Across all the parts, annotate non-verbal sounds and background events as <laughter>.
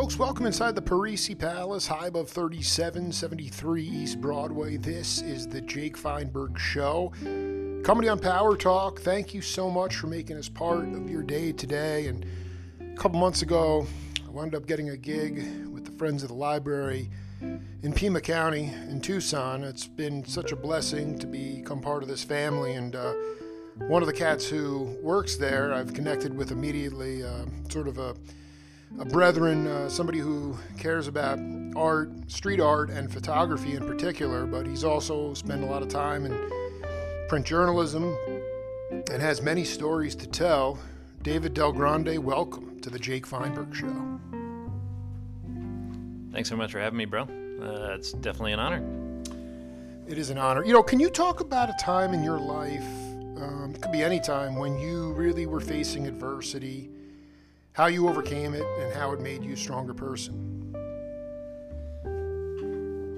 Folks, welcome inside the Parisi Palace, high above 3773 East Broadway. This is the Jake Feinberg Show. Comedy on Power Talk, thank you so much for making us part of your day today. And a couple months ago, I wound up getting a gig with the Friends of the Library in Pima County in Tucson. It's been such a blessing to become part of this family. And uh, one of the cats who works there, I've connected with immediately, uh, sort of a a brethren, uh, somebody who cares about art, street art, and photography in particular, but he's also spent a lot of time in print journalism and has many stories to tell. David Del Grande, welcome to the Jake Feinberg Show. Thanks so much for having me, bro. Uh, it's definitely an honor. It is an honor. You know, can you talk about a time in your life, um, it could be any time, when you really were facing adversity? How you overcame it, and how it made you a stronger person.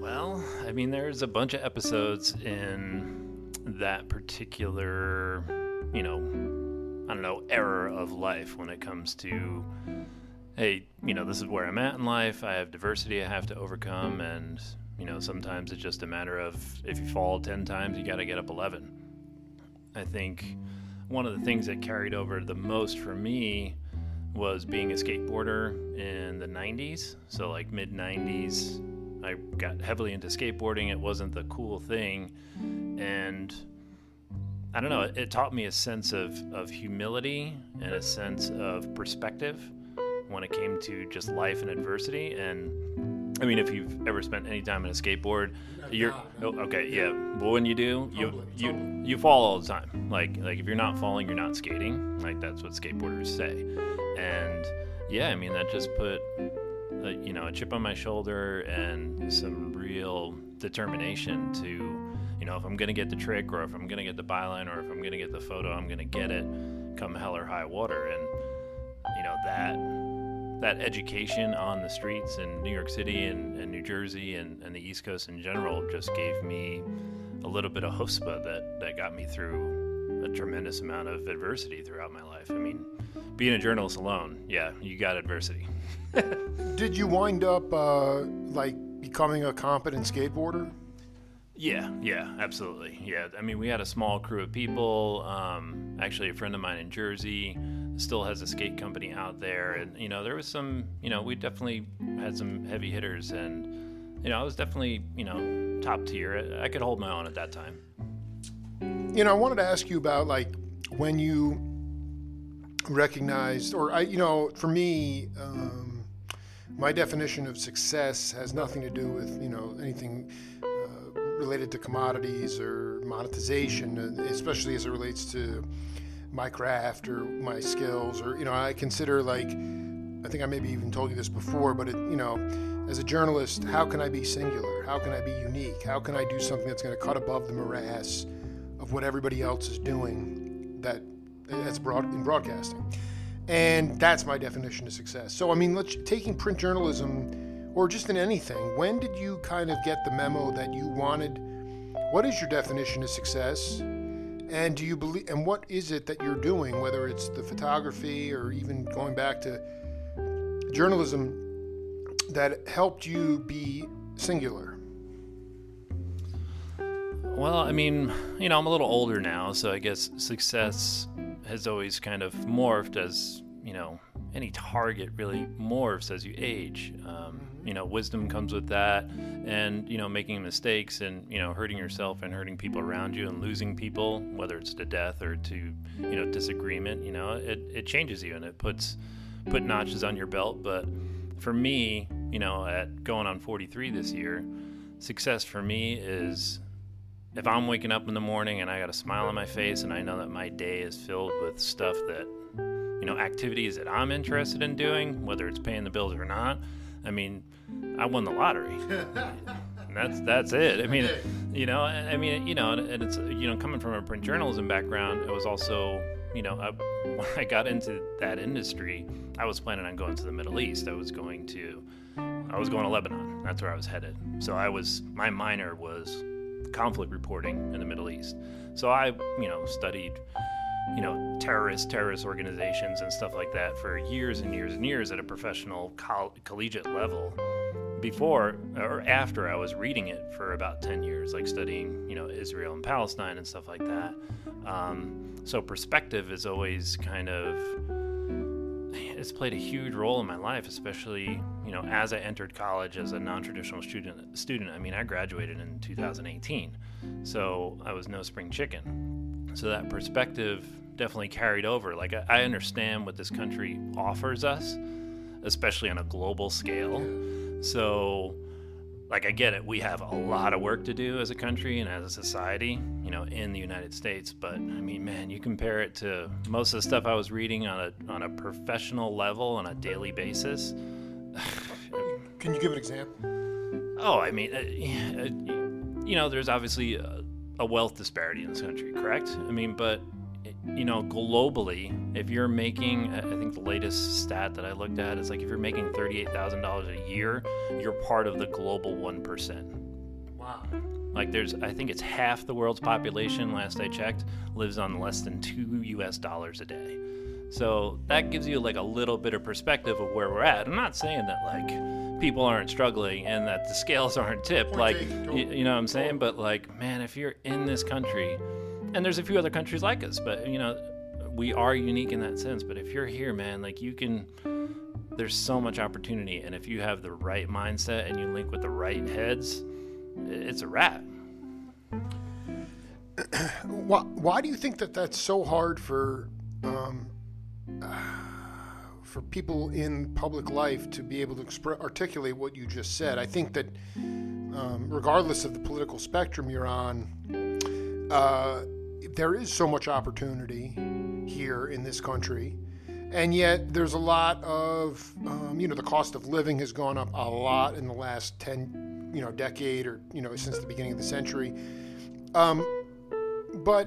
Well, I mean, there's a bunch of episodes in that particular, you know, I don't know, era of life when it comes to, hey, you know, this is where I'm at in life. I have diversity I have to overcome. And, you know, sometimes it's just a matter of if you fall 10 times, you got to get up 11. I think one of the things that carried over the most for me was being a skateboarder in the 90s. So, like mid 90s, I got heavily into skateboarding. It wasn't the cool thing. And I don't know, it, taught me a sense of, of humility and a sense of perspective when it came to just life and adversity. And I mean, if you've ever spent any time on a skateboard, you're oh, okay, yeah. But when you do, you you you fall all the time. Like like if you're not falling, you're not skating. Like that's what skateboarders say and yeah, I mean that just put a, you know a chip on my shoulder and some real determination to you know if I'm gonna get the trick or if I'm gonna get the byline or if I'm gonna get the photo, I'm gonna get it, come hell or high water, and you know that that education on the streets in New York City and, and New Jersey and, and, the East Coast in general just gave me a little bit of chutzpah that, that got me through a tremendous amount of adversity throughout my life. I mean, being a journalist alone, yeah, you got adversity. <laughs> Did you wind up uh, like becoming a competent skateboarder? Yeah, yeah, absolutely. Yeah, I mean, we had a small crew of people. Um, actually, a friend of mine in Jersey still has a skate company out there, and you know, there was some. You know, we definitely had some heavy hitters, and you know, I was definitely you know top tier. I could hold my own at that time. You know, I wanted to ask you about like when you recognized, or I, you know, for me, um, my definition of success has nothing to do with you know anything related to commodities or monetization, especially as it relates to my craft or my skills, or you know, I consider like, I think I maybe even told you this before, but it, you know, as a journalist, how can I be singular? How can I be unique? How can I do something that's going to cut above the morass of what everybody else is doing that that's broad in broadcasting, and that's my definition of success. So I mean, let's taking print journalism or just in anything. When did you kind of get the memo that you wanted? What is your definition of success? And do you believe? And what is it that you're doing? Whether it's the photography or even going back to journalism, that helped you be singular. Well, I mean, you know, I'm a little older now, so I guess success has always kind of morphed as you know any target really morphs as you age. Um. You know, wisdom comes with that, and you know, making mistakes and you know, hurting yourself and hurting people around you and losing people, whether it's to death or to you know disagreement. You know, it it changes you and it puts put notches on your belt. But for me, you know, at going on 43 this year, success for me is if I'm waking up in the morning and I got a smile on my face and I know that my day is filled with stuff that, you know, activities that I'm interested in doing, whether it's paying the bills or not, I mean, I won the lottery. <laughs> and that's that's it. I mean, <laughs> you know, I mean, you know, and it's you know, coming from a print journalism background, it was also, you know, I, <laughs> when I got into that industry, I was planning on going to the Middle East. I was going to, I was going to Lebanon. That's where I was headed. So I was, my minor was conflict reporting in the Middle East. So I, you know, studied you know, terrorist terrorist organizations and stuff like that for years and years and years at a professional coll- collegiate level. Before or after I was reading it for about 10 years, like studying, you know, Israel and Palestine and stuff like that. Um, so perspective is always kind of it's played a huge role in my life, especially you know as I entered college as a non-traditional student. Student, I mean, I graduated in 2018, so I was no spring chicken. So that perspective definitely carried over. Like I, I understand what this country offers us, especially on a global scale. So like I get it, we have a lot of work to do as a country and as a society, you know, in the United States. But I mean, man, you compare it to most of the stuff I was reading on a on a professional level on a daily basis. Can you give an example? Oh, I mean, uh, you know, there's obviously a, a wealth disparity in this country, correct? I mean, but you know, globally, if you're making, I think the latest stat that I looked at is like if you're making $38,000 a year, you're part of the global 1%. Wow. Like there's, I think it's half the world's population, last I checked, lives on less than two US dollars a day. So that gives you like a little bit of perspective of where we're at. I'm not saying that like people aren't struggling and that the scales <laughs> aren't tipped, like, you, you know what I'm saying? But like, man, if you're in this country, and there's a few other countries like us, but you know, we are unique in that sense. But if you're here, man, like you can, there's so much opportunity, and if you have the right mindset and you link with the right heads, it's a wrap. why, why do you think that that's so hard for um, for people in public life to be able to articulate what you just said? I think that um, regardless of the political spectrum you're on, uh, there is so much opportunity here in this country, and yet there's a lot of um, you know the cost of living has gone up a lot in the last ten you know decade or you know since the beginning of the century. Um, but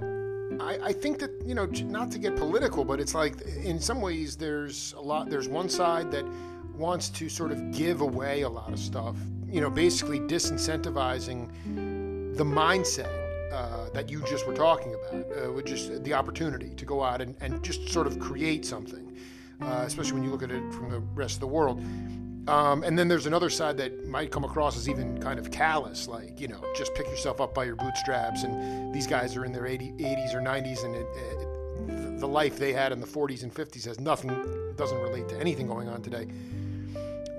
I, I, think that you know not to get political, but it's like in some ways there's a lot. There's one side that wants to sort of give away a lot of stuff. You know, basically disincentivizing the mindset uh, that you just were talking about, uh, with just the opportunity to go out and, and just sort of create something, uh, especially when you look at it from the rest of the world. Um, and then there's another side that might come across as even kind of callous, like, you know, just pick yourself up by your bootstraps. And these guys are in their 80, 80s or 90s, and it, it, the life they had in the 40s and 50s has nothing, doesn't relate to anything going on today.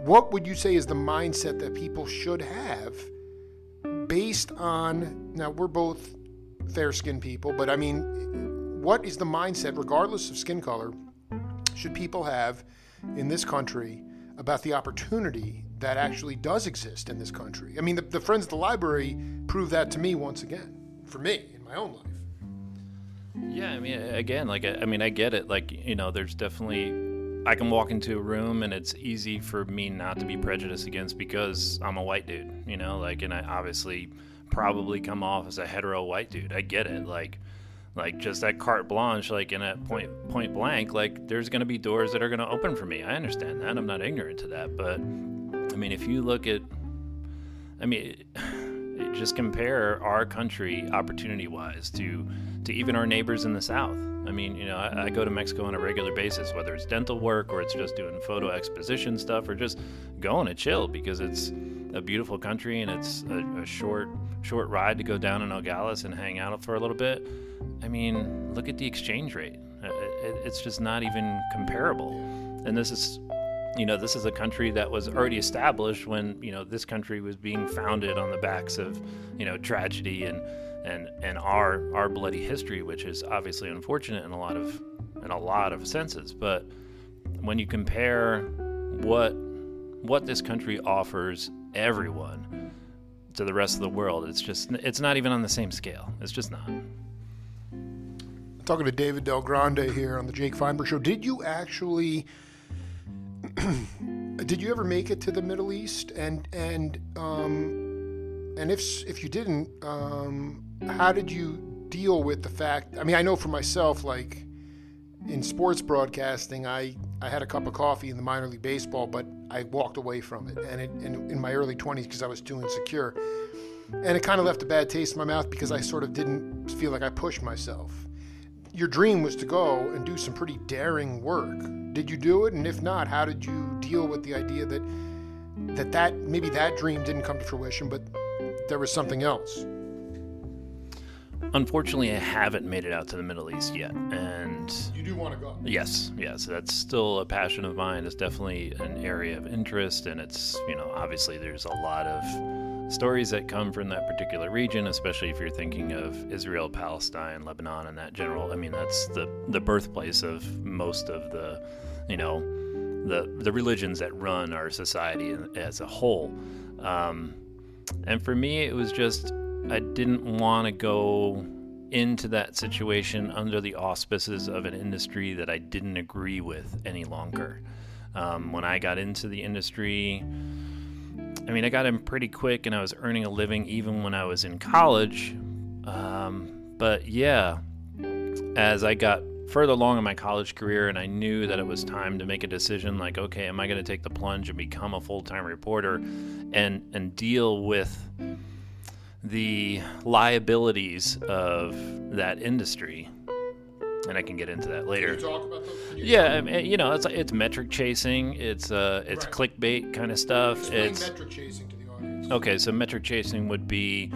What would you say is the mindset that people should have based on now we're both fair skinned people, but I mean, what is the mindset, regardless of skin color, should people have in this country about the opportunity that actually does exist in this country? I mean, the, the Friends at the Library prove that to me once again, for me in my own life. Yeah, I mean, again, like, I mean, I get it. Like, you know, there's definitely I can walk into a room and it's easy for me not to be prejudiced against because I'm a white dude, you know, like, and I obviously probably come off as a hetero white dude. I get it. Like, like just that carte blanche, like in a point point blank, like there's going to be doors that are going to open for me. I understand that. I'm not ignorant to that. But I mean, if you look at, I mean, just compare our country opportunity wise to to even our neighbors in the South. I mean, you know, I, I, go to Mexico on a regular basis, whether it's dental work or it's just doing photo exposition stuff or just going to chill because it's a beautiful country and it's a, a short short ride to go down in Nogales and hang out for a little bit. I mean, look at the exchange rate. Uh, it, it's just not even comparable. And this is you know, this is a country that was already established when, you know, this country was being founded on the backs of, you know, tragedy and and and our our bloody history, which is obviously unfortunate in a lot of in a lot of senses. But when you compare what what this country offers everyone to the rest of the world, it's just it's not even on the same scale. It's just not. Talking to David Del Grande here on the Jake Feinberg Show. Did you actually? <clears throat> did you ever make it to the Middle East? And and um, and if if you didn't, um, how did you deal with the fact? I mean, I know for myself, like in sports broadcasting, I I had a cup of coffee in the minor league baseball, but I walked away from it, and it, in, in my early 20s because I was too insecure, and it kind of left a bad taste in my mouth because I sort of didn't feel like I pushed myself. Your dream was to go and do some pretty daring work. Did you do it? And if not, how did you deal with the idea that that that maybe that dream didn't come to fruition, but there was something else? Unfortunately, I haven't made it out to the Middle East yet, and you do want to go. Yes, yes, that's still a passion of mine. It's definitely an area of interest, and it's you know obviously there's a lot of stories that come from that particular region, especially if you're thinking of Israel, Palestine, Lebanon, and that general. I mean, that's the the birthplace of most of the you know the the religions that run our society as a whole. Um, and for me, it was just I didn't want to go into that situation under the auspices of an industry that I didn't agree with any longer. Um, when I got into the industry, I mean, I got in pretty quick and I was earning a living even when I was in college. Um, but yeah, as I got further along in my college career and I knew that it was time to make a decision like, okay, am I going to take the plunge and become a full time reporter and, and deal with the liabilities of that industry. And I can get into that later. yeah, I mean, you know, it's it's metric chasing, it's uh, it's right. clickbait kind of stuff. Explain it's metric chasing to the audience. Okay, so metric chasing would be,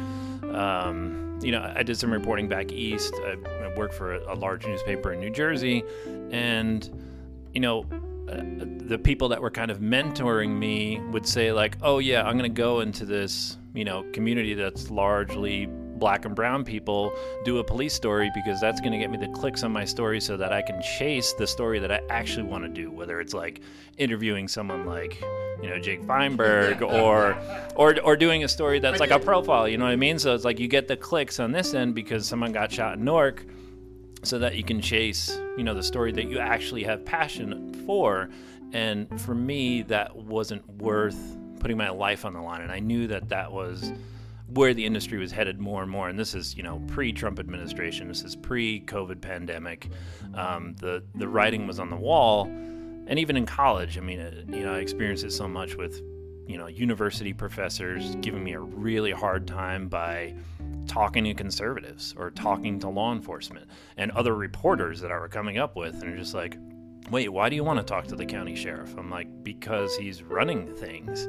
um, you know, I did some reporting back east. I, I worked for a, a large newspaper in New Jersey, and you know, uh, the people that were kind of mentoring me would say like, "Oh yeah, I'm going to go into this you know community that's largely black and brown people do a police story because that's going to get me the clicks on my story so that I can chase the story that I actually want to do whether it's like interviewing someone like you know Jake Feinberg <laughs> or or or doing a story that's like a profile you know what I mean? So it's like you get the clicks on this end because someone got shot in Newark so that you can chase you know the story that you actually have passion for. And for me that wasn't worth putting my life on the line, and I knew that that was where the industry was headed more and more. And this is, you know, pre-Trump administration. This is pre-COVID pandemic. Um, the the writing was on the wall, and even in college, I mean, it, you know, I experienced it so much with, you know, university professors giving me a really hard time by talking to conservatives or talking to law enforcement and other reporters that I were coming up with, and just like, wait, why do you want to talk to the county sheriff? I'm like, because he's running things.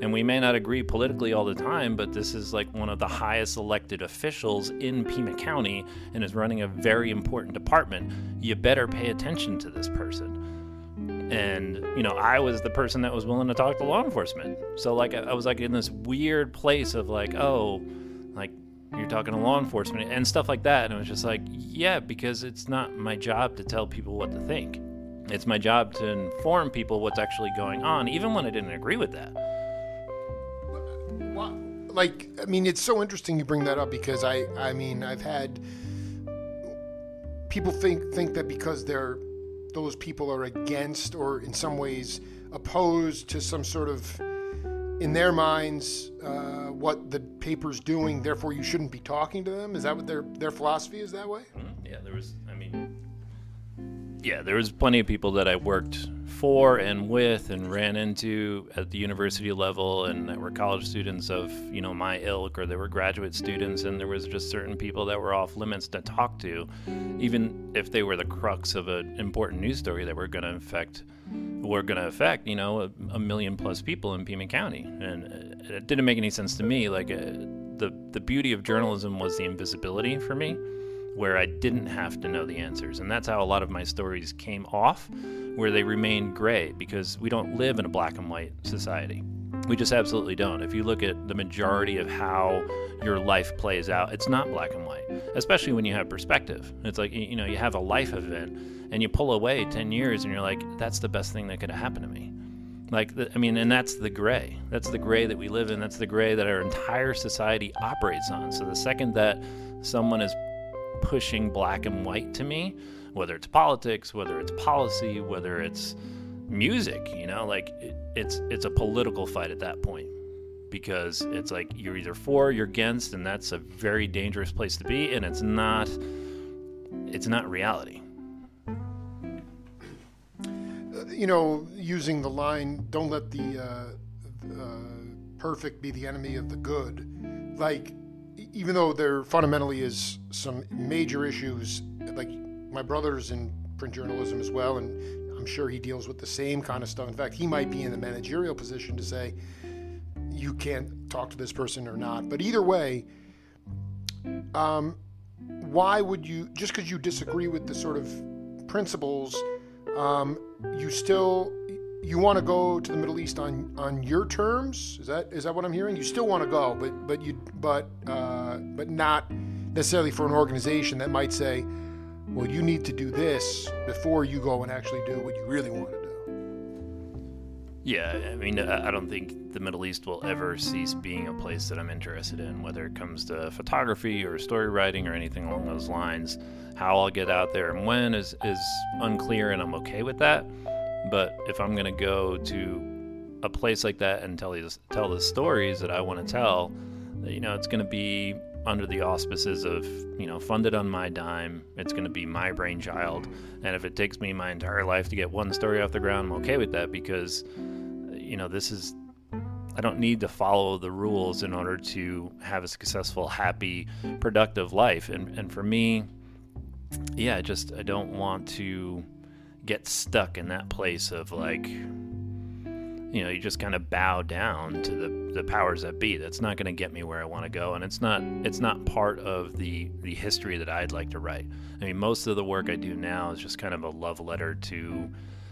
And we may not agree politically all the time, but this is like one of the highest elected officials in Pima County and is running a very important department. You better pay attention to this person. And, you know, I was the person that was willing to talk to law enforcement. So, like, I was like in this weird place of like, oh, like, you're talking to law enforcement and stuff like that. And it was just like, yeah, because it's not my job to tell people what to think. It's my job to inform people what's actually going on, even when I didn't agree with that. Like, I mean, it's so interesting you bring that up because I, I mean, I've had people think think that because they're those people are against or in some ways opposed to some sort of in their minds uh, what the paper's doing therefore you shouldn't be talking to them is that what their their philosophy is that way mm-hmm. yeah there was i mean yeah, there was plenty of people that I worked for and with and ran into at the university level and that were college students of you know my ilk or they were graduate students. And there was just certain people that were off limits to talk to even if they were the crux of an important news story that were to affect were to affect you know a, a, million plus people in Pima County. And it didn't make any sense to me. Like uh, the the beauty of journalism was the invisibility for me where I didn't have to know the answers. And that's how a lot of my stories came off, where they remain gray because we don't live in a black and white society. We just absolutely don't. If you look at the majority of how your life plays out, it's not black and white, especially when you have perspective. It's like, you know, you have a life event and you pull away 10 years and you're like, that's the best thing that could have happened to me. Like, I mean, and that's the gray. That's the gray that we live in. That's the gray that our entire society operates on. So the second that someone is pushing black and white to me, whether it's politics, whether it's policy, whether it's music, you know, like it, it's it's a political fight at that point because it's like you're either for or you're against and that's a very dangerous place to be and it's not it's not reality. You know, using the line "Don't let the uh, uh, perfect be the enemy of the good," like even though there fundamentally is some major issues, like my brother's in print journalism as well, and I'm sure he deals with the same kind of stuff. In fact, he might be in the managerial position to say, you can't talk to this person or not. But either way, um, why would you, just because you disagree with the sort of principles, um, you still you want to go to the Middle East on on your terms? Is that is that what I'm hearing? You still want to go, but but you but uh, but not necessarily for an organization that might say, well, you need to do this before you go and actually do what you really want to do. Yeah, I mean, I don't think the Middle East will ever cease being a place that I'm interested in, whether it comes to photography or story writing or anything along those lines. How I'll get out there and when is, is unclear, and I'm okay with that. But if I'm to go to a place like that and tell these, tell the stories that I want to tell, you know, it's to be under the auspices of, you know, funded on my dime. It's going to be my brainchild. And if it takes me my entire life to get one story off the ground, I'm okay with that because, you know, this is, I don't need to follow the rules in order to have a successful, happy, productive life. And, and for me, yeah, just, I don't want to get stuck in that place of like, you know, you just kind of bow down to the, the powers that be. That's not going to get me where I want to go, and it's not it's not part of the the history that I'd like to write. I mean, most of the work I do now is just kind of a love letter to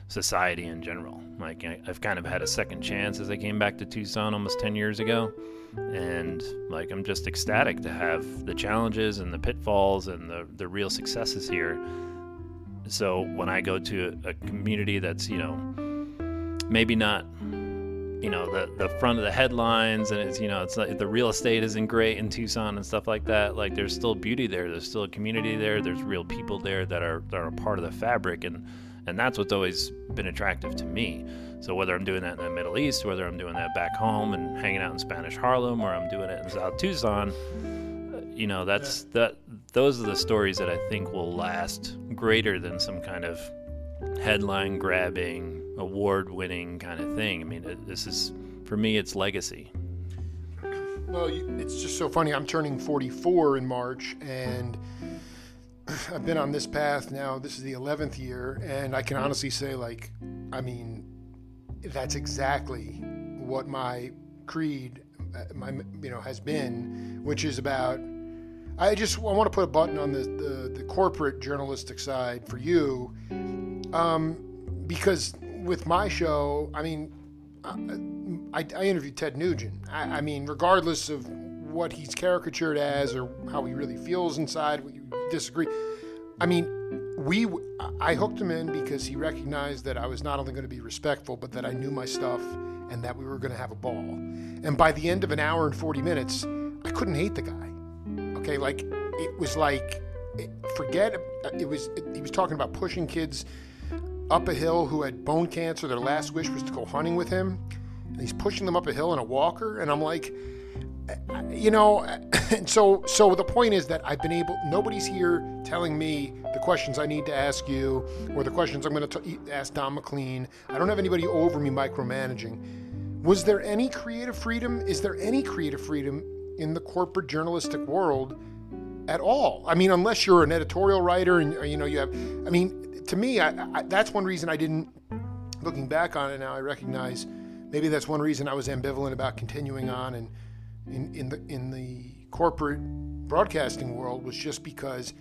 society in general. Like I, I've kind of had a second chance as I came back to Tucson almost ten years ago, and like I'm just ecstatic to have the challenges and the pitfalls and the the real successes here. So when I go to a community that's you know maybe not you know the the front of the headlines and it's you know it's like the real estate isn't great in Tucson and stuff like that like there's still beauty there. There's still a community there. There's real people there that are that are a part of the fabric and and that's what's always been attractive to me. So whether I'm doing that in the Middle East whether I'm doing that back home and hanging out in Spanish Harlem or I'm doing it in South Tucson uh, you know that's that those are the stories that I think will last greater than some kind of headline grabbing award winning kind of thing. I mean, it, this is, for me, it's legacy. Well, it's just so funny. I'm turning 44 in March, and <clears throat> I've been on this path now. This is the 11th year, and I can honestly say, like, I mean, that's exactly what my creed, uh, my you know, has been, which is about. I just I want to put a button on the, the, the corporate journalistic side for you, um, because with my show, I mean, I, I interviewed Ted Nugent. I, I, mean, regardless of what he's caricatured as or how he really feels inside, what you disagree. I mean, we I hooked him in because he recognized that I was not only going to be respectful, but that I knew my stuff and that we were going to have a ball. And by the end of an hour and 40 minutes, I couldn't hate the guy. Okay, like it was like forget uh, it was he was talking about pushing kids up a hill who had bone cancer. Their last wish was to go hunting with him. And he's pushing them up a hill in a walker. And I'm like, uh, uh, you know, <laughs> so so the point is that I've been able. Nobody's here telling me the questions I need to ask you or the questions I'm going to ask Don McLean. I don't have anybody over me micromanaging. Was there any creative freedom? Is there any creative freedom in the corporate journalistic world at all? I mean, unless you're an editorial writer and you know you have. I mean, to me, I, I, that's one reason I didn't. Looking back on it now, I recognize maybe that's one reason I was ambivalent about continuing on and in, in the in the corporate broadcasting world was just because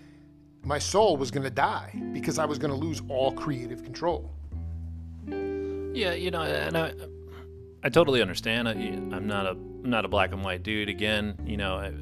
my soul was going to die because I was going to lose all creative control. Yeah, you know, and I, I totally understand. I, am not a I'm not a black and white dude. Again, you know, I,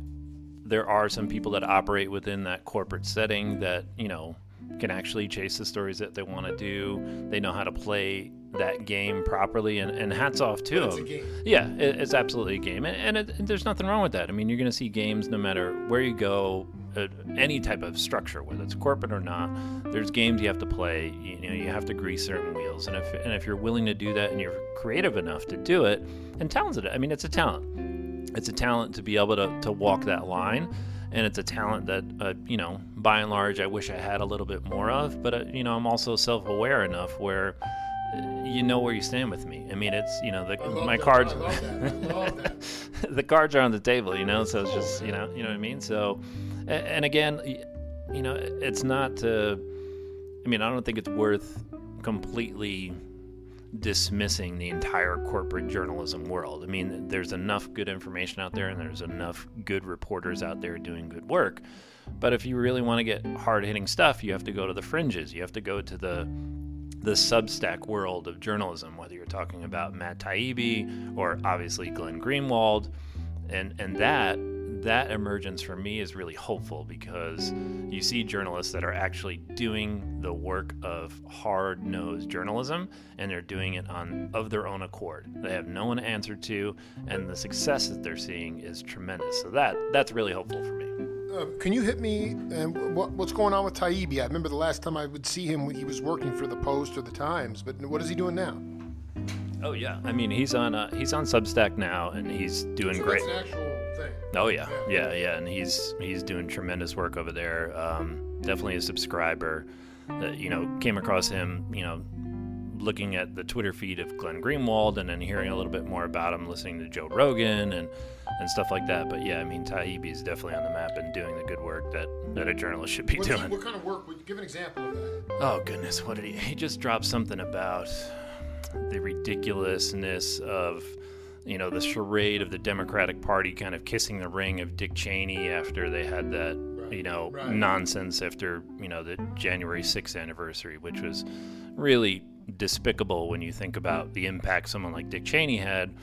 there are some people that operate within that corporate setting that you know can actually chase the stories that they want to do. They know how to play that game properly, and, and hats off to them. Yeah, it, it's absolutely a game, and, and, it, and, there's nothing wrong with that. I mean, you're going to see games no matter where you go, uh, any type of structure, whether it's corporate or not. There's games you have to play. You know, you have to grease certain wheels, and if and if you're willing to do that, and you're creative enough to do it, and talented, I mean, it's a talent. It's a talent to be able to, to walk that line and it's a talent that uh, you know by and large I wish I had a little bit more of but uh, you know I'm also self-aware enough where uh, you know where you stand with me I mean it's you know the, my that. cards <laughs> the cards are on the table you know so it's just you know you know what I mean so and, again you know it's not to I mean, I don't think it's worth completely dismissing the entire corporate journalism world. I mean, there's enough good information out there and there's enough good reporters out there doing good work. But if you really want to get hard hitting stuff, you have to go to the fringes. You have to go to the the Substack world of journalism, whether you're talking about Matt Taibbi or obviously Glenn Greenwald. And and that that emergence for me is really hopeful because you see journalists that are actually doing the work of hard-nosed journalism and they're doing it on of their own accord. They have no one to answer to and the success that they're seeing is tremendous. So that that's really hopeful for me. Uh, can you hit me? Uh, what, what's going on with Taibbi? I remember the last time I would see him, when he was working for the Post or the Times. But what is he doing now? Oh yeah, I mean he's on uh, he's on Substack now, and he's doing So great. That's an actual thing. Oh yeah, yeah, yeah, and he's he's doing tremendous work over there. Um, definitely a subscriber. That you know came across him, you know, looking at the Twitter feed of Glenn Greenwald, and then hearing a little bit more about him, listening to Joe Rogan and and stuff like that. But yeah, I mean Taibbi is definitely on the map and doing the good work that that a journalist should be What's he- doing. what kind of work? Would you give an example of that. Oh goodness, what did he? He just dropped something about the ridiculousness of, you know, the charade of the Democratic Party kind of kissing the ring of Dick Cheney after they had that, you know, right. nonsense after you know the January 6th anniversary, which was really despicable when you think about the impact someone like Dick Cheney had.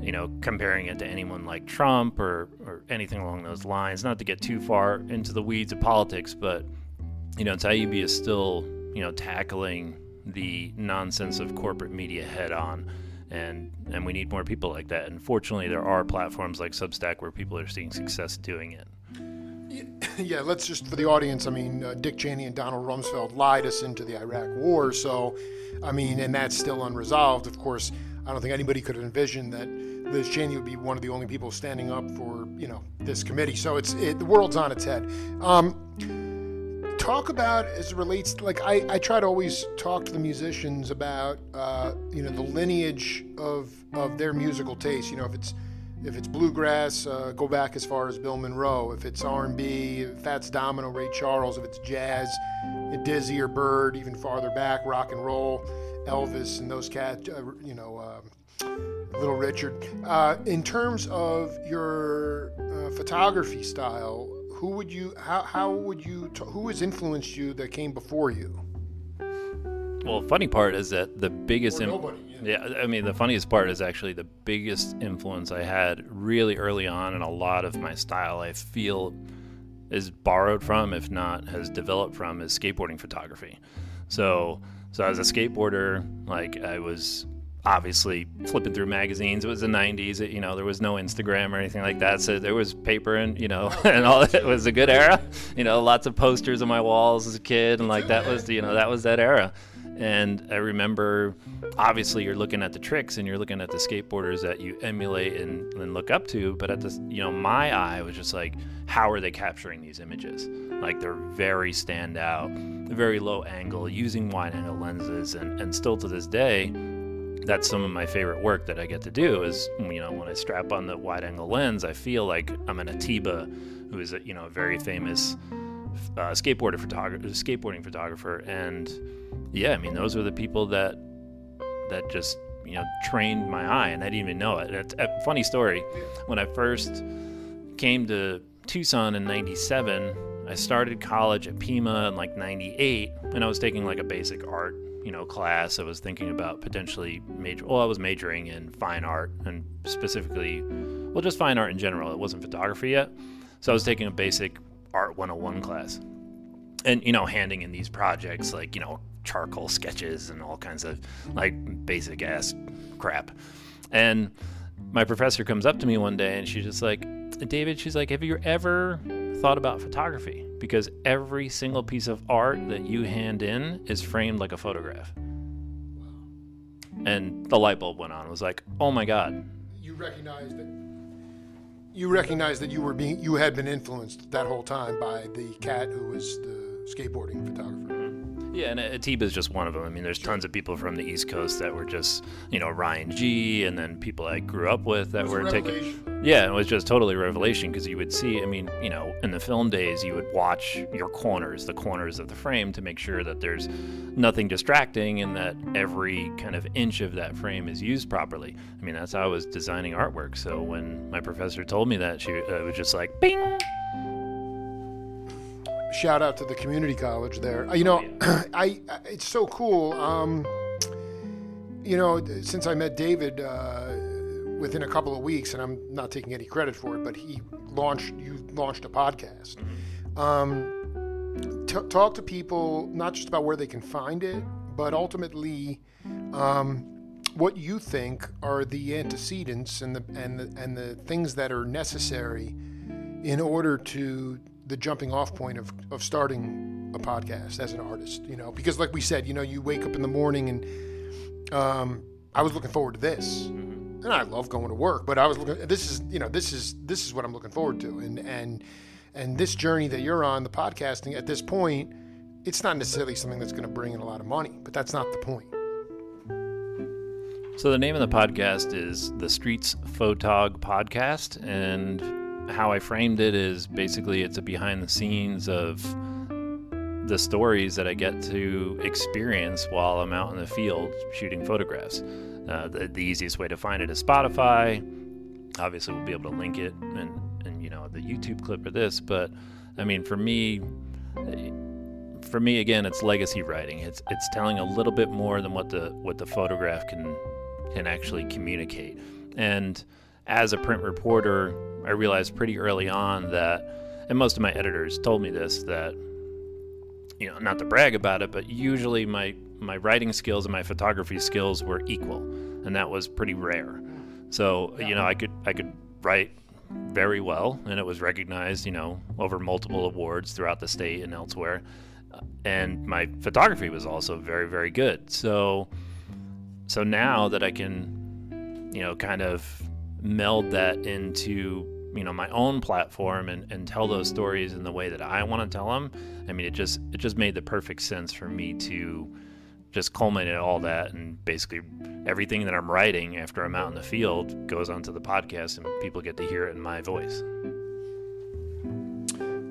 You know, comparing it to anyone like Trump or, or anything along those lines. Not to get too far into the weeds of politics, but you know, Taibbi is still, you know, tackling the nonsense of corporate media head on. And, and we need more people like that. And fortunately, there are platforms like Substack where people are seeing success doing it. Yeah, let's just for the audience. I mean, uh, Dick Cheney and Donald Rumsfeld lied us into the Iraq War. So, I mean, and that's still unresolved. Of course, I don't think anybody could have envisioned that Liz Cheney would be one of the only people standing up for you know this committee. So it's it, the world's on its head. Um, talk about as it relates like I, I try to always talk to the musicians about uh, you know the lineage of of their musical taste. You know if it's if it's bluegrass uh, go back as far as bill monroe. If it's r&b fats domino ray charles. If it's jazz dizzy or bird even farther back rock and roll elvis and those cats uh, you know um, little richard. Uh, in terms of your uh, photography style who would you how, how would you who has influenced you that came before you Well, funny part is that the biggest im- nobody, yeah. yeah, I mean the funniest part is actually the biggest influence I had really early on in a lot of my style I feel is borrowed from if not has developed from is skateboarding photography. So so as a skateboarder, like I was obviously flipping through magazines. It was the 90s. It, you know, there was no Instagram or anything like that. So there was paper and, you know, <laughs> and all it was a good era. You know, lots of posters on my walls as a kid. And like that was, you know, that was that era. And I remember, obviously, you're looking at the tricks and you're looking at the skateboarders that you emulate and, and look up to. But at this, you know, my eye was just like, how are they capturing these images? Like they're very standout, very low angle, using wide angle lenses. And, and still to this day, that's some of my favorite work that I get to do is you know when I strap on the wide angle lens I feel like I'm an Atiba who is a you know a very famous uh, skateboarder photographer skateboarding photographer. And yeah I mean those are the people that that just you know trained my eye and I didn't even know it. It's a funny story. When I first came to Tucson in 97 I started college at Pima in like 98 and I was taking like a basic art you know class i was thinking about potentially major well i was majoring in fine art and specifically well just fine art in general. It wasn't photography yet. So i was taking a basic art 101 class and you know handing in these projects like you know charcoal sketches and all kinds of like basic ass crap. And my professor comes up to me one day and she's just like david she's like have you ever thought about photography because every single piece of art that you hand in is framed like a photograph. And the light bulb went on. It was like, oh my god. you recognize that you recognize that you were being you had been influenced that whole time by the cat who was the skateboarding photographer Yeah, and Atiba is just one of them. I mean, there's tons of people from the East Coast that were just, you know, Ryan Gee, and then people I grew up with that were taking. Yeah, it was just totally revelation because you would see. I mean, you know, in the film days, you would watch your corners, the corners of the frame, to make sure that there's nothing distracting and that every kind of inch of that frame is used properly. I mean, that's how I was designing artwork. So when my professor told me that, she uh, was just like, "Bing." Shout out to the community college there. Uh, you know, <clears throat> I, I, it's so cool. Um, you know, since I met David uh, within a couple of weeks, and I'm not taking any credit for it, but he launched you launched a podcast. Mm-hmm. Um, t- talk to people not just about where they can find it, but ultimately. Um, what you think are the antecedents and the and the and the things that are necessary in order to the jumping off point of, of starting a podcast as an artist, you know, because like we said, you know, you wake up in the morning and um, I was looking forward to this. Mm-hmm. And I love going to work, but I was looking, this is, you know, this is, this is what I'm looking forward to. And, and, and this journey that you're on, the podcasting at this point, it's not necessarily something that's going to bring in a lot of money, but that's not the point. So the name of the podcast is the Streets Photog Podcast, and how I framed it is basically it's a behind the scenes of the stories that I get to experience while I'm out in the field shooting photographs. Uh, the, the, easiest way to find it is Spotify. Obviously, we'll be able to link it and, and you know the YouTube clip or this, but I mean, for me, for me again, it's legacy writing. It's it's telling a little bit more than what the what the photograph can can actually communicate. And as a print reporter, I realized pretty early on that, and most of my editors told me this, that, you know, not to brag about it, but usually my, my writing skills and my photography skills were equal, and that was pretty rare. So, you know, I could, I could write very well, and it was recognized, you know, over multiple awards throughout the state and elsewhere. And my photography was also very, very good. So, so now that I can, you know, kind of meld that into you know my own platform and, and tell those stories in the way that I want to tell them. I mean, it just it just made the perfect sense for me to just culminate all that and basically everything that I'm writing after I'm out in the field goes onto the podcast and people get to hear it in my voice.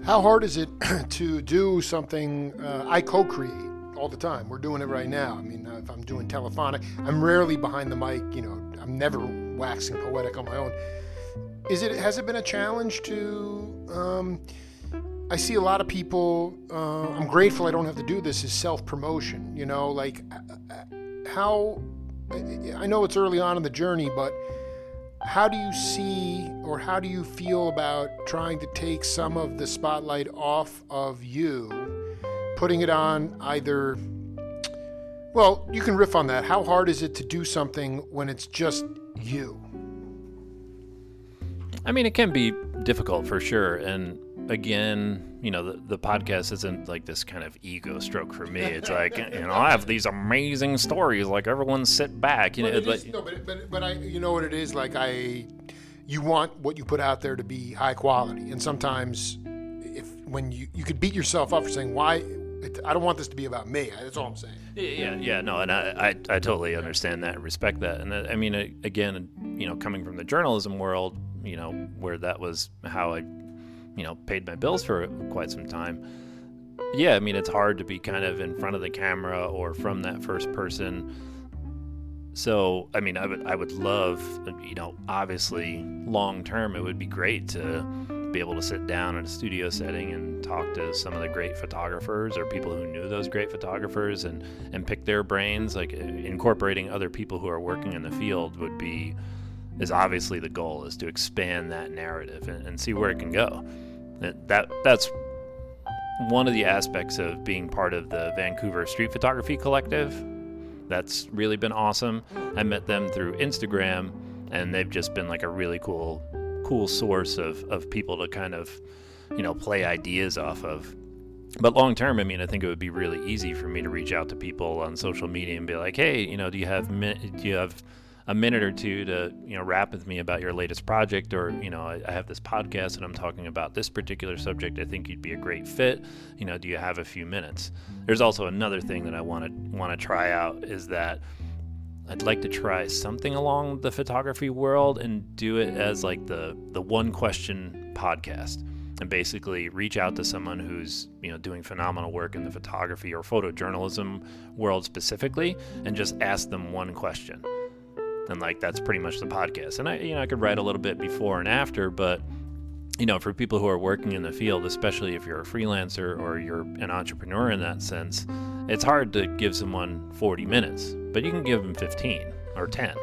How hard is it <clears throat> to do something uh, I co-create all the time? We're doing it right now. I mean, if I'm doing telephonic, I'm rarely behind the mic. You know, I'm never waxing poetic on my own. Is it has it been a challenge to? Um, I see a lot of people. Uh, I'm grateful I don't have to do this. Is self promotion. You know, like uh, uh, how. I know it's early on in the journey, but how do you see or how do you feel about trying to take some of the spotlight off of you, putting it on either well, you can riff on that. How hard is it to do something when it's just you? I mean, it can be difficult for sure. And again, you know, the, the podcast isn't like this kind of ego stroke for me. It's like, <laughs> you know, I have these amazing stories. Like everyone sit back, you know. But, no, but, but, but I, you know what it is? Like I, you want what you put out there to be high quality. And sometimes if, when you, you could beat yourself up for saying, why, it, I don't want this to be about me. That's all I'm saying. Yeah, yeah, no, and I, I, I totally understand that and respect that. And I mean, again, you know, coming from the journalism world, you know, where that was how I, you know, paid my bills for quite some time. Yeah, I mean, it's hard to be kind of in front of the camera or from that first person. So, I mean, I would, I would love, you know, obviously, long term, it would be great to be able to sit down in a studio setting and talk to some of the great photographers or people who knew those great photographers and and pick their brains like incorporating other people who are working in the field would be is obviously the goal is to expand that narrative and, and see where it can go. That that's one of the aspects of being part of the Vancouver Street Photography Collective. That's really been awesome. I met them through Instagram and they've just been like a really cool cool source of, of people to kind of, you know, play ideas off of. But long term, I mean, I think it would be really easy for me to reach out to people on social media and be like, hey, you know, do you have do you have a minute or two to you know rap with me about your latest project or you know I, I, have this podcast and i'm talking about this particular subject i think you'd be a great fit. You know do you have a few minutes? There's also another thing that i want to want to try out is that i'd like to try something along the photography world and do it as like the the one question podcast. And basically reach out to someone who's you know doing phenomenal work in the photography or photojournalism world specifically and just ask them one question and like that's pretty much the podcast. And i you know i could write a little bit before and after but you know for people who are working in the field especially if you're a freelancer or you're an entrepreneur in that sense it's hard to give someone 40 minutes but you can give them 15 or 10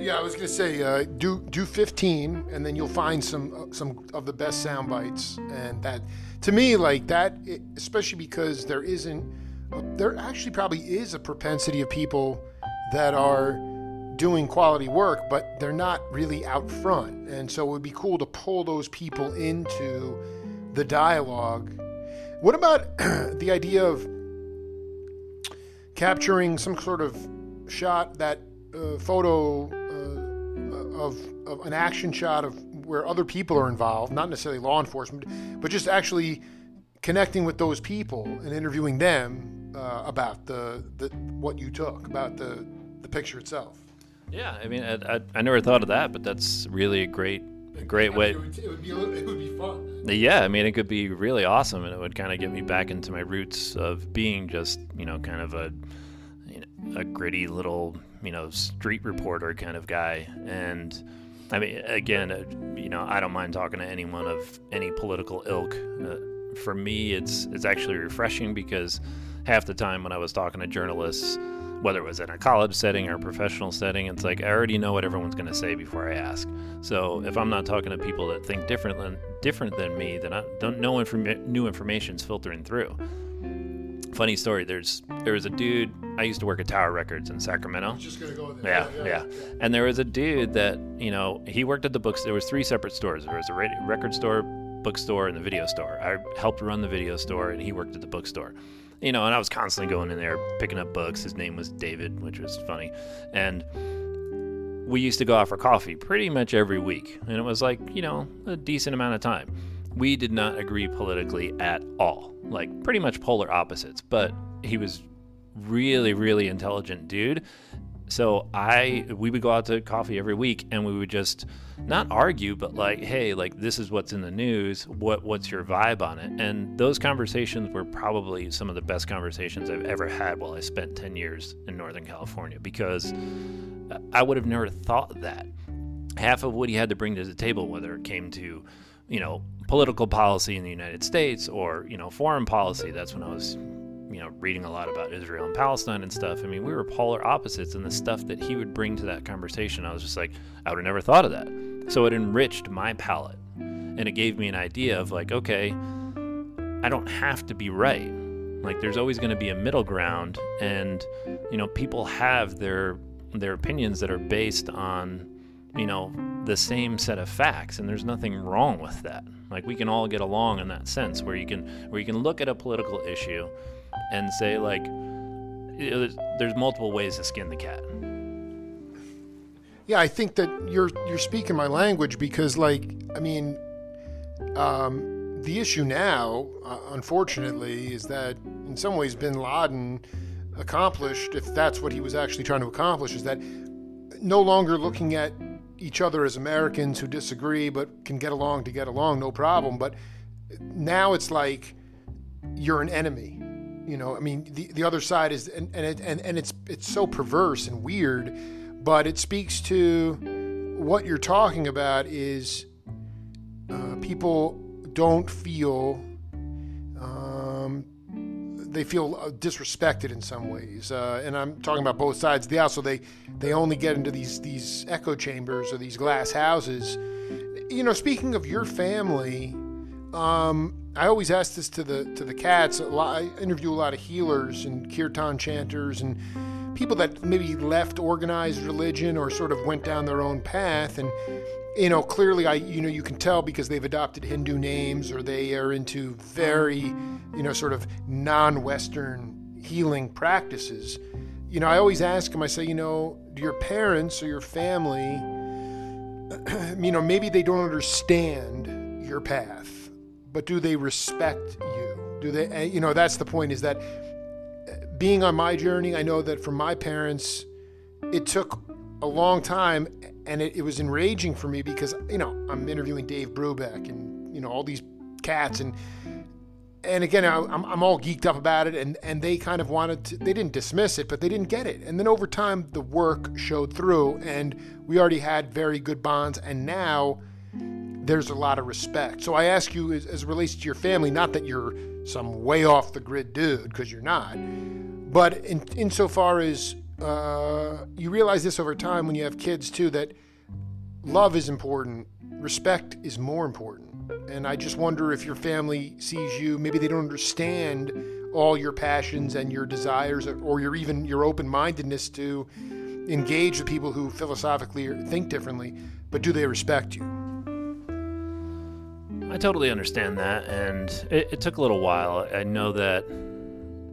yeah, I was gonna say uh, do do 15, and then you'll find some uh, some of the best sound bites, and that to me like that, it, especially because there isn't, uh, there actually probably is a propensity of people that are doing quality work, but they're not really out front. And so it would be cool to pull those people into the dialogue. What about <clears throat> the idea of capturing some sort of shot that uh, photo uh, of, of an action shot of where other people are involved, not necessarily law enforcement, but just actually connecting with those people and interviewing them uh, about the, the what you took, about the, the picture itself. Yeah, I mean, I, I, I, never thought of that, but that's really a great, a great way. It would, it would, be, it would be fun. Yeah, I mean, it could be really awesome, and it would kind of get me back into my roots of being just, you know, kind of a, you know, a gritty little, you know, street reporter kind of guy. And I mean, again, uh, you know, I don't mind talking to anyone of any political ilk. Uh, for me, it's it's actually refreshing because half the time when I was talking to journalists whether it was in a college setting or a professional setting, it's like I already know what everyone's going to say before I ask. So if I'm not talking to people that think different than different than me, then I don't know inform- new information's filtering through. Funny story. There's there was a dude. I used to work at Tower Records in Sacramento. Just gonna go there. Yeah, yeah, yeah, And there was a dude that you know he worked at the books. There was three separate stores. There was a record store, bookstore, and the video store. I helped run the video store, and he worked at the bookstore you know, and I was constantly going in there picking up books. His name was David, which was funny. And we used to go out for coffee pretty much every week. And it was like, you know, a decent amount of time. We did not agree politically at all, like pretty much polar opposites, but he was really, really intelligent dude. So I we would go out to coffee every week and we would just not argue but like hey like this is what's in the news. What what's your vibe on it? And those conversations were probably some of the best conversations I've ever had while I spent 10 years in Northern California because I would have never thought that. Half of what he had to bring to the table whether it came to you know political policy in the United States or you know foreign policy that's when I was you know, reading a lot about Israel and Palestine and stuff. I mean, we were polar opposites, and the stuff that he would bring to that conversation, I was just like, I would have never thought of that. So it enriched my palate, and it gave me an idea of like, okay, I don't have to be right. Like, there's always going to be a middle ground, and you know, people have their their opinions that are based on you know the same set of facts and there's nothing wrong with that like we can all get along in that sense where you can where you can look at a political issue and say like there's multiple ways to skin the cat. Yeah, I think that you're you're speaking my language because like I mean um, the issue now uh, unfortunately is that in some ways bin Laden accomplished if that's what he was actually trying to accomplish is that no longer looking at each other as Americans who disagree but can get along to get along no problem but now it's like you're an enemy you know, I mean, the, the other side is, and and, it, and and it's it's so perverse and weird, but it speaks to what you're talking about is uh, people don't feel um, they feel uh, disrespected in some ways, uh, and I'm talking about both sides of the aisle. So they they only get into these these echo chambers or these glass houses. You know, speaking of your family, um, I always ask this to the to the cats. Lot, I interview a lot of healers and kirtan chanters and people that maybe left organized religion or sort of went down their own path. And you know clearly I you know you can tell because they've adopted Hindu names or they are into very you know sort of non-western healing practices. You know, I always ask them, I say, you know, do your parents or your family, <clears throat> you know, maybe they don't understand your path, but do they respect you? Do they, you know, that's the point is that uh, being on my journey, I know that for my parents, it took a long time and it, it was enraging for me because, you know, I'm interviewing Dave Brubeck and, you know, all these cats and, and again, I'm, I'm all geeked up about it, and, and they kind of wanted to, they didn't dismiss it, but they didn't get it. And then over time, the work showed through, and we already had very good bonds, and now there's a lot of respect. So I ask you, as, as it relates to your family, not that you're some way off the grid dude, because you're not, but in, insofar as uh, you realize this over time when you have kids too, that love is important, respect is more important. And I just wonder if your family sees you, maybe they don't understand all your passions and your desires or your even your open-mindedness to engage with people who philosophically think differently, but do they respect you? I totally understand that, and it, it took a little while. I know that,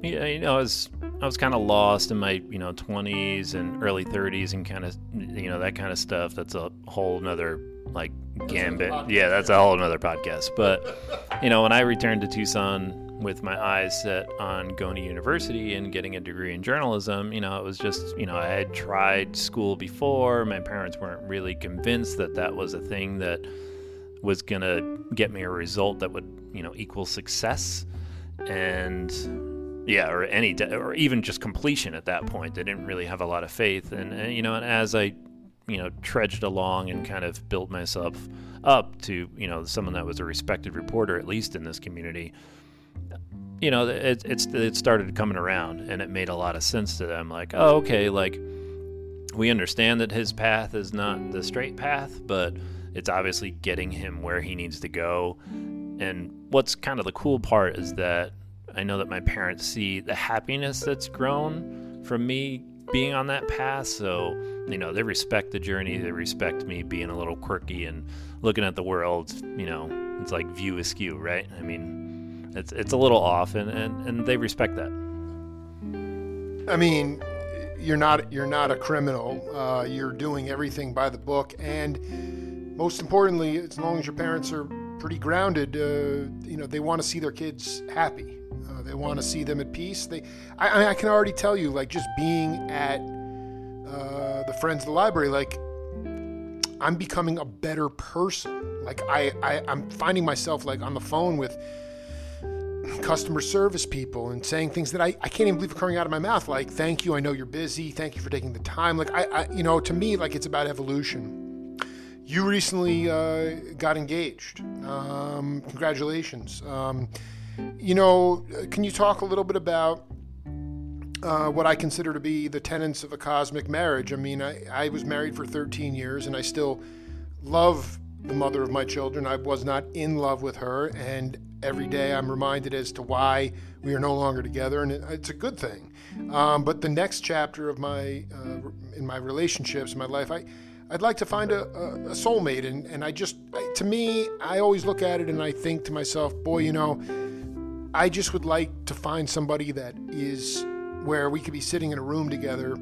you know, I was I was kind of lost in my you know 20s and early 30s and kind of you know that kind of stuff. That's a whole nother like gambit. Yeah, that's a whole another podcast. But you know, when I returned to Tucson with my eyes set on going to university and getting a degree in journalism, you know, it was just, you know, I had tried school before. My parents weren't really convinced that that was a thing that was going to get me a result that would, you know, equal success. And yeah, or any, de- or even just completion at that point. They didn't really have a lot of faith. And, and you know, and as I you know, trudged along and kind of built myself up to, you know, someone that was a respected reporter, at least in this community, you know, it, it's, it started coming around and it made a lot of sense to them. Like, oh, okay, like we understand that his path is not the straight path, but it's obviously getting him where he needs to go. And what's kind of the cool part is that I know that my parents see the happiness that's grown from me being on that path. So, you know, they respect the journey. They respect me being a little quirky and looking at the world, you know, it's like view askew, right? I mean, it's, it's a little off and, and, and they respect that. I mean, you're not, you're not a criminal. Uh, you're doing everything by the book. And most importantly, as long as your parents are pretty grounded, uh, you know, they want to see their kids happy. Uh, they want to see them at peace. They, I, I, can already tell you, like just being at uh, the Friends of the Library, like I'm becoming a better person. Like I, I, I'm finding myself like on the phone with customer service people and saying things that I, I can't even believe are coming out of my mouth. Like, thank you. I know you're busy. Thank you for taking the time. Like, I, I you know, to me, like it's about evolution. You recently uh, got engaged. Um, congratulations. Um, you know, can you talk a little bit about uh, what I consider to be the tenets of a cosmic marriage? I mean, I, I was married for 13 years and I still love the mother of my children. I was not in love with her, and every day I'm reminded as to why we are no longer together, and it's a good thing. Um, but the next chapter of my uh, in my relationships, my life, I I'd like to find a, a, a soulmate, and and I just to me, I always look at it and I think to myself, boy, you know I just would like to find somebody that is where we could be sitting in a room together,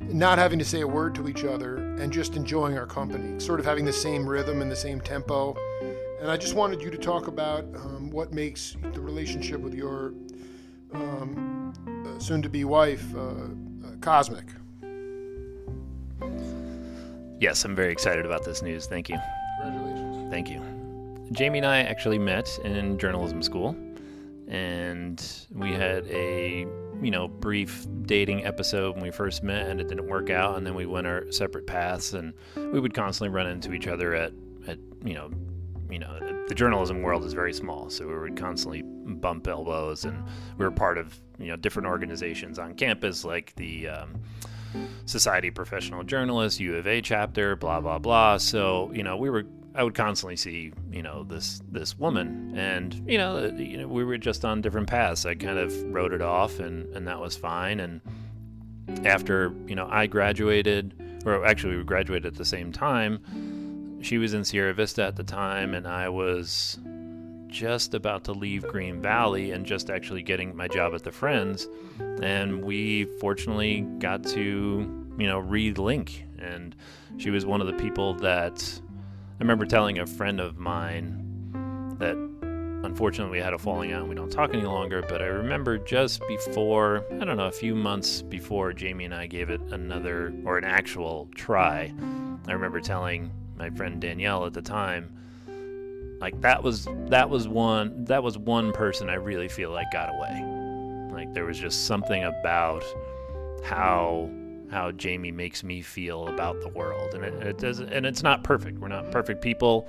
not having to say a word to each other, and just enjoying our company, sort of having the same rhythm and the same tempo. And I just wanted you to talk about um, what makes the relationship with your um, soon to be wife uh, uh, cosmic. Yes, I'm very excited about this news. Thank you. Congratulations. Thank you. Jamie and I actually met in journalism school and we had a you know brief dating episode when we first met and it didn't work out and then we went our separate paths and we would constantly run into each other at at you know you know the journalism world is very small so we would constantly bump elbows and we were part of you know different organizations on campus like the um, society professional Journalist, u of a chapter blah blah blah so you know we were I would constantly see, you know, this this woman, and you know, uh, you know, we were just on different paths. I kind of wrote it off, and and that was fine. And after you know, I graduated, or actually we graduated at the same time. She was in Sierra Vista at the time, and I was just about to leave Green Valley and just actually getting my job at the Friends. And we fortunately got to, you know, re-link. And she was one of the people that I remember telling a friend of mine that unfortunately we had a falling out and we don't talk any longer. But I remember just before, I don't know, a few months before Jamie and I gave it another or an actual try, I remember telling my friend Danielle at the time, like that was that was one that was one person I really feel like got away. Like there was just something about how how Jamie makes me feel about the world, and it, it does, and it's not perfect. We're not perfect people.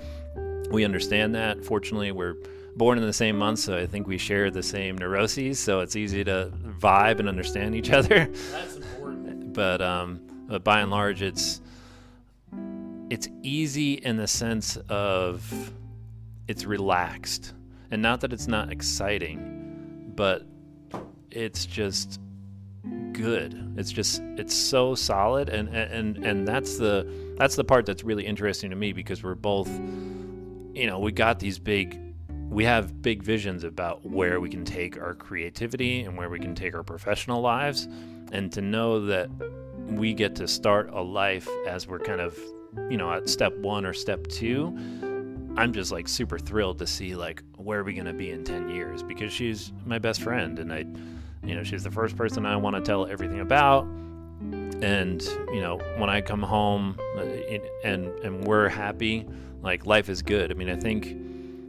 We understand that. Fortunately, we're born in the same month, so I think we share the same neuroses, so it's easy to vibe and understand each <laughs> other. That's important. but um, but by and large, it's it's easy in the sense of it's relaxed, and not that it's not exciting, but it's just good. It's just it's so solid, and and and that's the that's the part that's really interesting to me because we're both, you know, we got these big we have big visions about where we can take our creativity and where we can take our professional lives. And to know that we get to start a life as we're kind of, you know, at step one or step two, I'm just like super thrilled to see like where are we to be in 10 years because she's my best friend and I, you know, she's the first person I want to tell everything about. And, you know, when I come home uh, and, and we're happy, like life is good. I mean, I think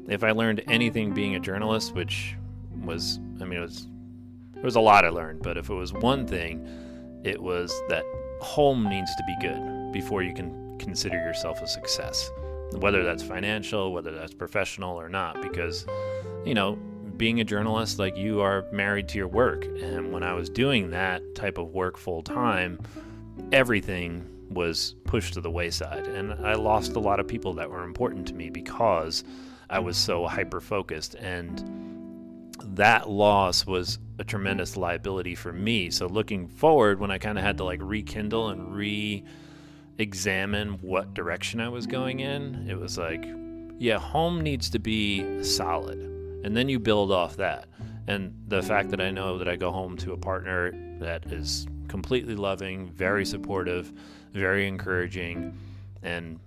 if I learned anything being a journalist, which was, I mean, it was, it was a lot I learned, but if it was one thing, it was that home needs to be good before you can consider yourself a success, whether that's financial, whether that's professional or not, because, you know, being a journalist, like you are married to your work. And when I was doing that type of work full time, everything was pushed to the wayside. And I lost a lot of people that were important to me because I was so hyper focused. And that loss was a tremendous liability for me. So looking forward, when I kind of had to like rekindle and re examine what direction I was going in, it was like, yeah, home needs to be solid. And then you build off that. And the fact that I know that I go home to a partner that is completely loving, very supportive, very encouraging, and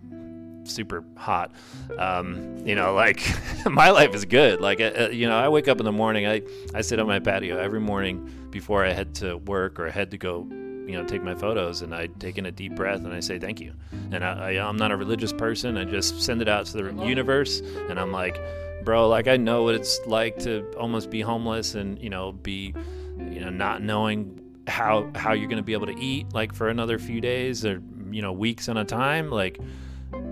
super hot. Um, you know, like <laughs> my life is good. Like, uh, uh, you know, I wake up in the morning, I, I sit on my patio every morning before I head to work or head to go, you know, take my photos and I take in a deep breath and I say thank you. And I, I, I'm not a religious person. I just send it out to the universe and I'm like, bro, like I know what it's like to almost be homeless and, you know, be, you know, not knowing how, how you're going to be able to eat like for another few days or, you know, weeks at a time. Like,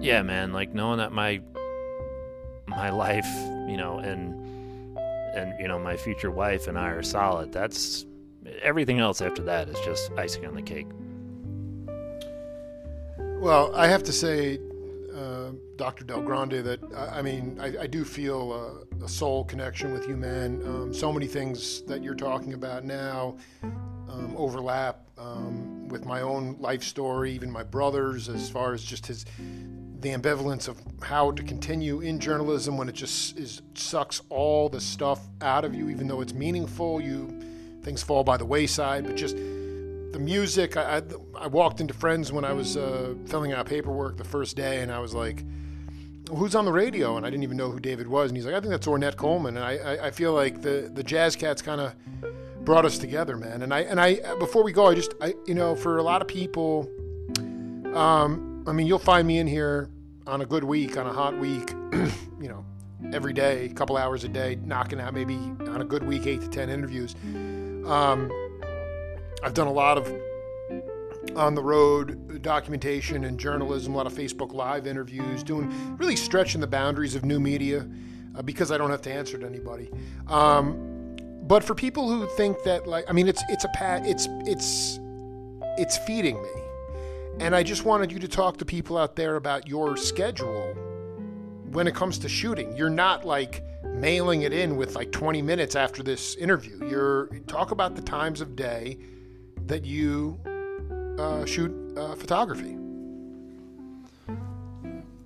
yeah, man, like knowing that my my life, you know, and and you know my future wife and I are solid. That's everything else after that is just icing on the cake. Well, I have to say, uh, Dr. Del Grande, that I, mean, I, I, do feel a, a, soul connection with you, man. Um, so many things that you're talking about now um, overlap um, with my own life story, even my brother's, as far as just his the ambivalence of how to continue in journalism when it just is sucks all the stuff out of you, even though it's meaningful. You things fall by the wayside, but just the music. I, I, I walked into Friends when I was uh, filling out paperwork the first day, and I was like, "Who's on the radio?" And I didn't even know who David was, and he's like, "I think that's Ornette Coleman." And I, I, I feel like the the Jazz Cats kind of brought us together, man. And I and I before we go, I just I you know for a lot of people. Um, I mean, you'll find me in here on a good week, on a hot week, <clears throat> you know, every day, a couple hours a day, knocking out maybe on a good week, eight to 10 interviews. Um, I've done a lot of on the road documentation and journalism, a lot of Facebook Live interviews, doing really stretching the boundaries of new media uh, because I don't have to answer to anybody. Um, but for people who think that, like, I mean, it's it's a pat, it's it's it's feeding me and I just wanted you to talk to people out there about your schedule when it comes to shooting. You're not like mailing it in with like 20 minutes after this interview. You're talk about the times of day that you uh, shoot uh, photography.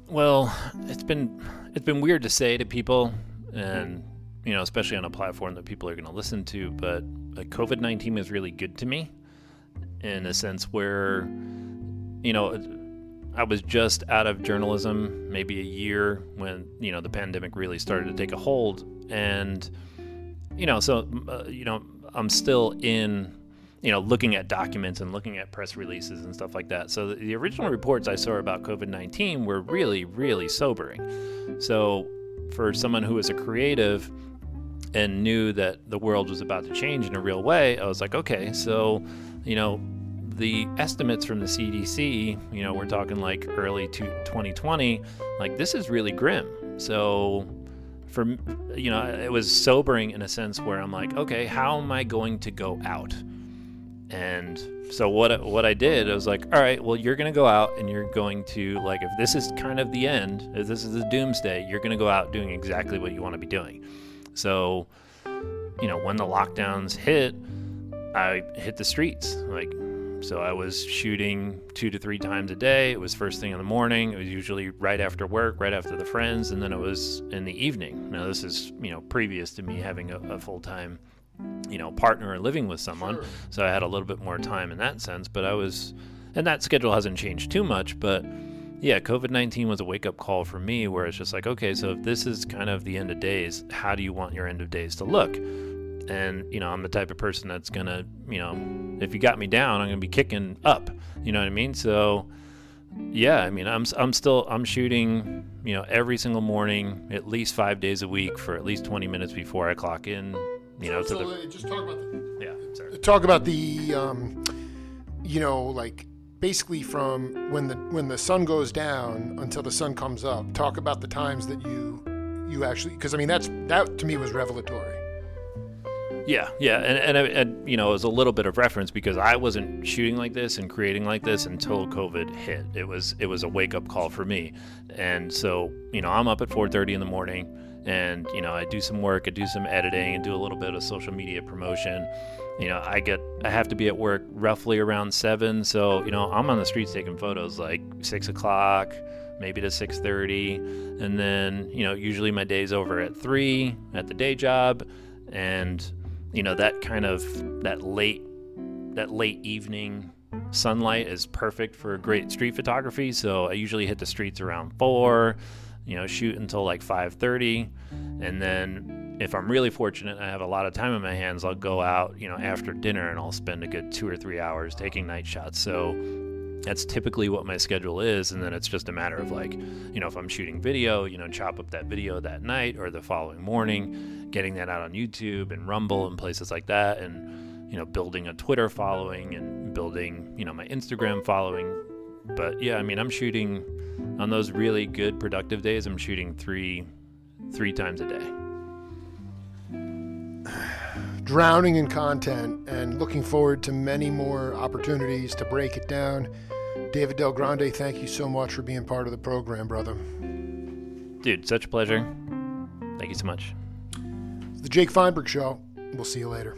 Well, it's been it's been weird to say to people and you know, especially on a platform that people are going to listen to. But like, COVID nineteen was really good to me in a sense where, you know, I was just out of journalism, maybe a year when you know the pandemic really started to take a hold, and you know, so uh, you know, I'm still in you know, looking at documents and looking at press releases and stuff like that. So the original reports I saw about COVID 19 were really, really sobering. So for someone who was a creative and knew that the world was about to change in a real way, I was like, okay, so, you know, the estimates from the CDC, you know, we're talking like early 2020, like this is really grim. So for you know, it was sobering in a sense where I'm like, okay, how am I going to go out? And so what what I did, I was like, all right, well, you're gonna go out and you're going to like, if this is kind of the end, if this is the doomsday, you're gonna go out doing exactly what you want to be doing. So, you know, when the lockdowns hit, I hit the streets. Like, so I was shooting two to three times a day. It was first thing in the morning. It was usually right after work, right after the friends, and then it was in the evening. Now this is you know previous to me having a, a full time you know, partner or living with someone. Sure. So I had a little bit more time in that sense. But I was, and that schedule hasn't changed too much. But yeah, COVID 19 was a wake up call for me where it's just like, okay, so if this is kind of the end of days, how do you want your end of days to look? And, you know, I'm the type of person that's going to, you know, if you got me down, I'm going to be kicking up. You know what I mean? So, yeah, I mean, I'm I'm still I'm shooting, you know, every single morning, at least five days a week for at least 20 minutes before I clock in you know, so, so the, just talk about the yeah. Sorry. Talk about the um, you know, like basically from when the when the sun goes down until the sun comes up. Talk about the times that you you actually because I mean that's that to me was revelatory. Yeah, yeah, and, and, and you know, it was a little bit of reference because I wasn't shooting like this and creating like this until COVID hit. It was it was a wake up call for me, and so you know, I'm up at 4:30 in the morning and you know i do some work i do some editing and do a little bit of social media promotion. You know i get i have to be at work roughly around seven. So you know i'm on the streets taking photos like six o'clock maybe to 6.30 and then you know usually my day's over at three at the day job. And you know that kind of that late that late evening sunlight is perfect for great street photography so i usually hit the streets around four you know, shoot until like 5:30, and then if I'm really fortunate, I have a lot of time in my hands. I'll go out, you know, after dinner, and I'll spend a good two or three hours taking night shots. So that's typically what my schedule is, and then it's just a matter of like, you know, if I'm shooting video, you know, chop up that video that night or the following morning, getting that out on YouTube and Rumble and places like that, and you know, building a Twitter following and building, you know, my Instagram following. But yeah, I mean, I'm shooting on those really good productive days, I'm shooting three three times a day. Drowning in content and looking forward to many more opportunities to break it down. David Del Grande, thank you so much for being part of the program, brother. Dude, such a pleasure. Thank you so much. The Jake Feinberg Show. We'll see you later.